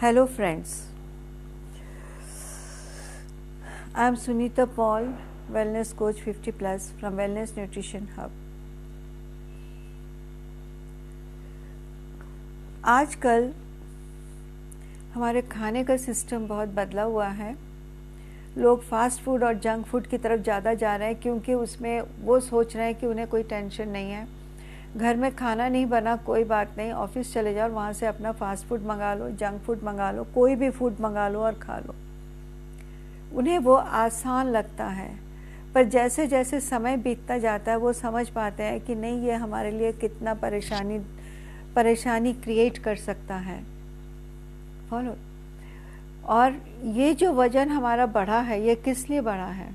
Hello, friends. I am Sunita Paul, Wellness Coach 50 Plus from Wellness Nutrition Hub. आजकल हमारे खाने का system बहुत बदला हुआ है लोग फास्ट फ़ूड और जंक फ़ूड की तरफ़ ज़्यादा जा रहे हैं क्योंकि उसमें वो सोच रहे हैं कि उन्हें कोई टेंशन नहीं है घर में खाना नहीं बना, कोई बात नहीं, ऑफ़िस चले जाओ, वहाँ से अपना फास्ट फ़ूड मंगा लो जंक फ़ूड मंगा लो, कोई भी फ़ूड मंगा लो और खा लो। उन्हें वो आसान लगता है, पर जैसे जैसे समय बीतता जाता है, वो समझ पाते हैं कि नहीं, ये हमारे लिए कितना परेशानी परेशानी क्रिएट कर सकता है। फॉलो। और ये जो वज़न हमारा बढ़ा है, ये किस लिए बढ़ा है?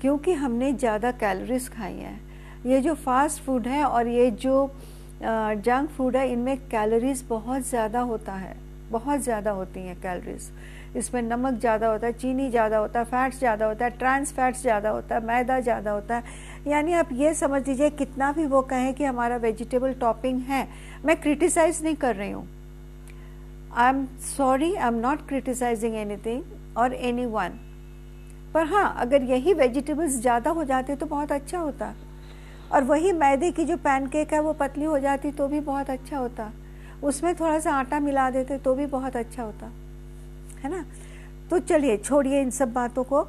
क्योंकि हमने ज़्यादा कैलोरीज खाई हैं। ये जो फास्ट फ़ूड है और ये जो जंक फ़ूड है, इनमें कैलोरीज बहुत ज़्यादा होता है। बहुत ज़्यादा होती हैं कैलोरीज इसमें नमक ज़्यादा होता है, चीनी ज़्यादा होता है फैट्स ज़्यादा होता है ट्रांस फैट्स ज़्यादा होता है, मैदा ज़्यादा होता है। यानी आप ये समझ लीजिए, कितना भी वो कहें कि हमारा वेजिटेबल टॉपिंग है, मैं क्रिटिसाइज नहीं कर रही हूँ। I am sorry I am not criticising anything और एनी पर हाँ अगर यही वेजिटेबल्स ज़्यादा हो जाते तो बहुत अच्छा होता। और वही मैदे की जो पैनकेक है, वो पतली हो जाती तो भी बहुत अच्छा होता। उसमें थोड़ा सा आटा मिला देते तो भी बहुत अच्छा होता। है ना? तो चलिए, छोड़िए इन सब बातों को।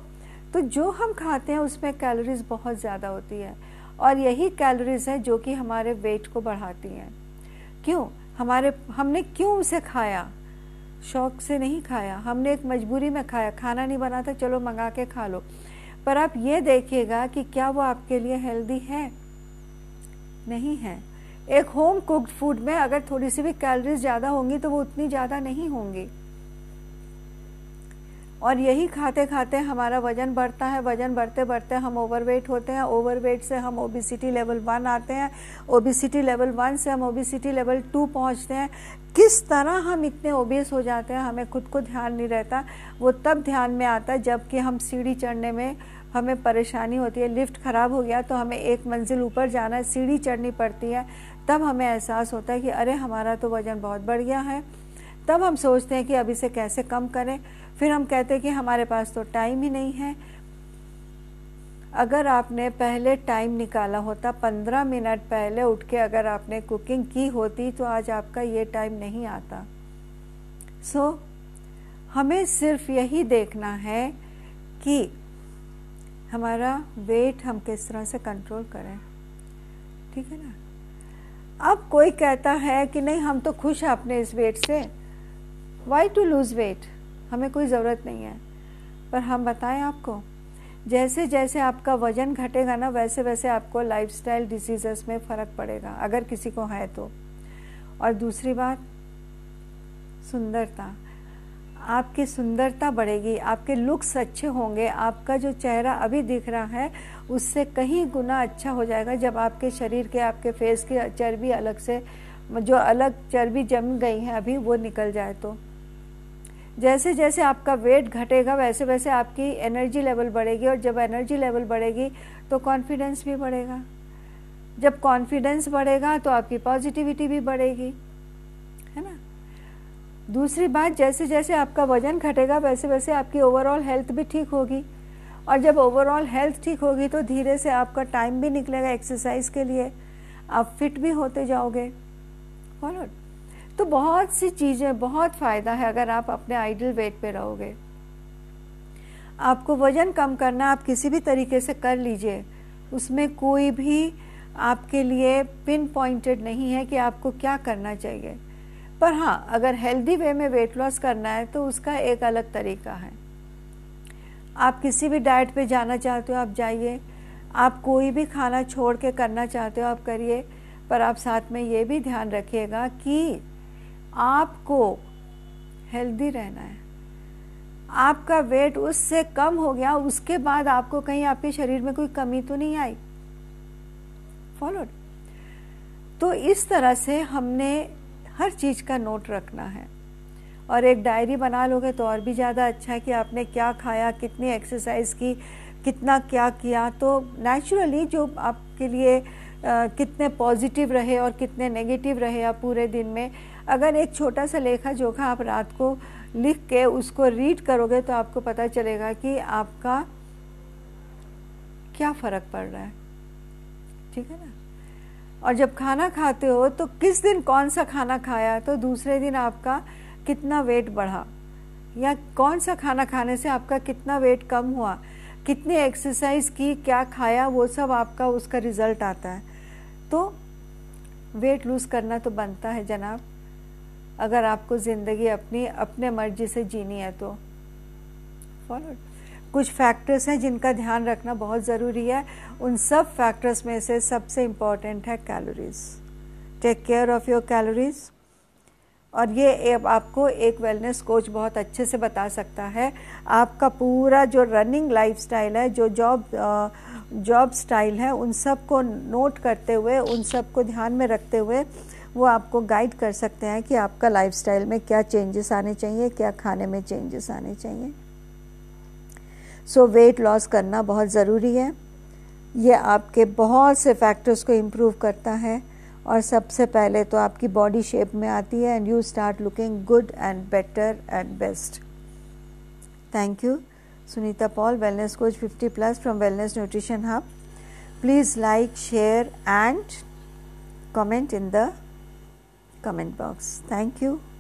तो जो हम खाते हैं, उसमें कैलोरीज बहुत ज़्यादा होती है। और यही कैलोरीज है जो कि हमारे वेट को बढ़ाती हैं। क्यों? हमारे, हमने क्यों उसे खाया? शौक से नहीं खाया। हमने एक मजबूरी में खाया। खाना नहीं बना था, चलो मंगा के खा लो। पर आप ये देखिएगा कि क्या वो आपके लिए हेल्दी है। नहीं है। एक होम कुक्ड फ़ूड में अगर थोड़ी सी भी कैलोरीज ज़्यादा होंगी तो वो उतनी ज़्यादा नहीं होंगी। और यही खाते खाते हमारा वज़न बढ़ता है। वज़न बढ़ते बढ़ते हम ओवरवेट होते हैं। ओवरवेट से हम ओबिसिटी लेवल वन आते हैं। ओबिसिटी लेवल वन से हम ओबिसिटी लेवल टू पहुँचते हैं। किस तरह हम इतने ओबियस हो जाते हैं, हमें खुद को ध्यान नहीं रहता। वो तब ध्यान में आता है जबकि हम सीढ़ी चढ़ने में हमें परेशानी होती है लिफ्ट ख़राब हो गया तो हमें एक मंजिल ऊपर जाना है सीढ़ी चढ़नी पड़ती है तब हमें एहसास होता है कि अरे हमारा तो वज़न बहुत बढ़ गया है। तब हम सोचते हैं कि अब इसे कैसे कम करें। फिर हम कहते हैं कि हमारे पास तो टाइम ही नहीं है। अगर आपने पहले टाइम निकाला होता पंद्रह मिनट पहले उठ के अगर आपने कुकिंग की होती तो आज आपका ये टाइम नहीं आता। सो so, हमें सिर्फ़ यही देखना है कि हमारा वेट हम किस तरह से कंट्रोल करें? ठीक है ना? अब कोई कहता है कि नहीं, हम तो खुश हैं अपने इस वेट से। वाई टू लूज़ वेट हमें कोई ज़रूरत नहीं है। पर हम बताएँ आपको, जैसे जैसे आपका वज़न घटेगा ना, वैसे वैसे आपको लाइफस्टाइल डिज़ीज़ में फ़र्क पड़ेगा, अगर किसी को है तो। और दूसरी बात, सुंदरता। आपकी सुंदरता बढ़ेगी, आपके लुक्स अच्छे होंगे, आपका जो चेहरा अभी दिख रहा है, उससे कहीं गुना अच्छा हो जाएगा जब आपके शरीर के, आपके फेस की चर्बी अलग से, जो अलग चर्बी जम गई है अभी वो निकल जाए तो। जैसे जैसे आपका वेट घटेगा, वैसे वैसे आपकी एनर्जी लेवल बढ़ेगी और जब एनर्जी लेवल बढ़ेगी तो कॉन्फिडेंस भी बढ़ेगा। जब कॉन्फिडेंस बढ़ेगा तो आपकी पॉजिटिविटी भी बढ़ेगी। दूसरी बात, जैसे जैसे आपका वज़न घटेगा, वैसे वैसे आपकी ओवरऑल हेल्थ भी ठीक होगी। और जब ओवरऑल हेल्थ ठीक होगी तो धीरे से आपका टाइम भी निकलेगा एक्सरसाइज के लिए। आप फिट भी होते जाओगे। फॉलो तो बहुत सी चीज़ें, बहुत फ़ायदा है अगर आप अपने आइडल वेट पे रहोगे। आपको वज़न कम करना आप किसी भी तरीके से कर लीजिए। उसमें कोई भी आपके लिए पिन पॉइंटेड नहीं है कि आपको क्या करना चाहिए। पर हाँ अगर हेल्दी वे में वेट लॉस करना है तो उसका एक अलग तरीका है। आप किसी भी डाइट पे जाना चाहते हो, आप जाइए। आप कोई भी खाना छोड़ के करना चाहते हो, आप करिए। पर आप साथ में ये भी ध्यान रखिएगा कि आपको हेल्दी रहना है। आपका वेट उससे कम हो गया, उसके बाद आपको कहीं आपके शरीर में कोई कमी तो नहीं आई। फॉलो तो इस तरह से हमने हर चीज़ का नोट रखना है। और एक डायरी बना लोगे तो और भी ज़्यादा अच्छा है कि आपने क्या खाया कितनी एक्सरसाइज की कितना क्या किया। तो नेचुरली जो आपके लिए आ, कितने पॉजिटिव रहे और कितने नेगेटिव रहे आप पूरे दिन में अगर एक छोटा सा लेखा जोखा आप रात को लिख के उसको रीड करोगे तो आपको पता चलेगा कि आपका क्या फ़र्क पड़ रहा है। ठीक है ना? और जब खाना खाते हो तो किस दिन कौन सा खाना खाया? तो दूसरे दिन आपका कितना वेट बढ़ा? या कौन सा खाना खाने से आपका कितना वेट कम हुआ? कितनी एक्सरसाइज की, क्या खाया? वो सब आपका, उसका रिज़ल्ट आता है। तो वेट लूज करना तो बनता है, जनाब। अगर आपको ज़िंदगी अपनी, अपने मर्ज़ी से जीनी है तो। फॉलो कुछ फैक्टर्स हैं जिनका ध्यान रखना बहुत ज़रूरी है। उन सब फैक्टर्स में से सबसे इंपॉर्टेंट है calories take care of your calories और ये आपको एक वेलनेस कोच बहुत अच्छे से बता सकता है। आपका पूरा जो रनिंग लाइफ है, जो जॉब जॉब स्टाइल है, उन सबको नोट करते हुए, उन सबको ध्यान में रखते हुए वो आपको गाइड कर सकते हैं कि आपका लाइफस्टाइल में क्या चेंजेस आने चाहिए, क्या खाने में चेंजेस आने चाहिए। सो वेट लॉस करना बहुत ज़रूरी है। ये आपके बहुत से फैक्टर्स को इम्प्रूव करता है और सबसे पहले तो आपकी बॉडी शेप में आती है and you start looking good and better and best thank you Sunita Paul wellness coach 50 plus from wellness nutrition hub please like share and comment in the comment box thank you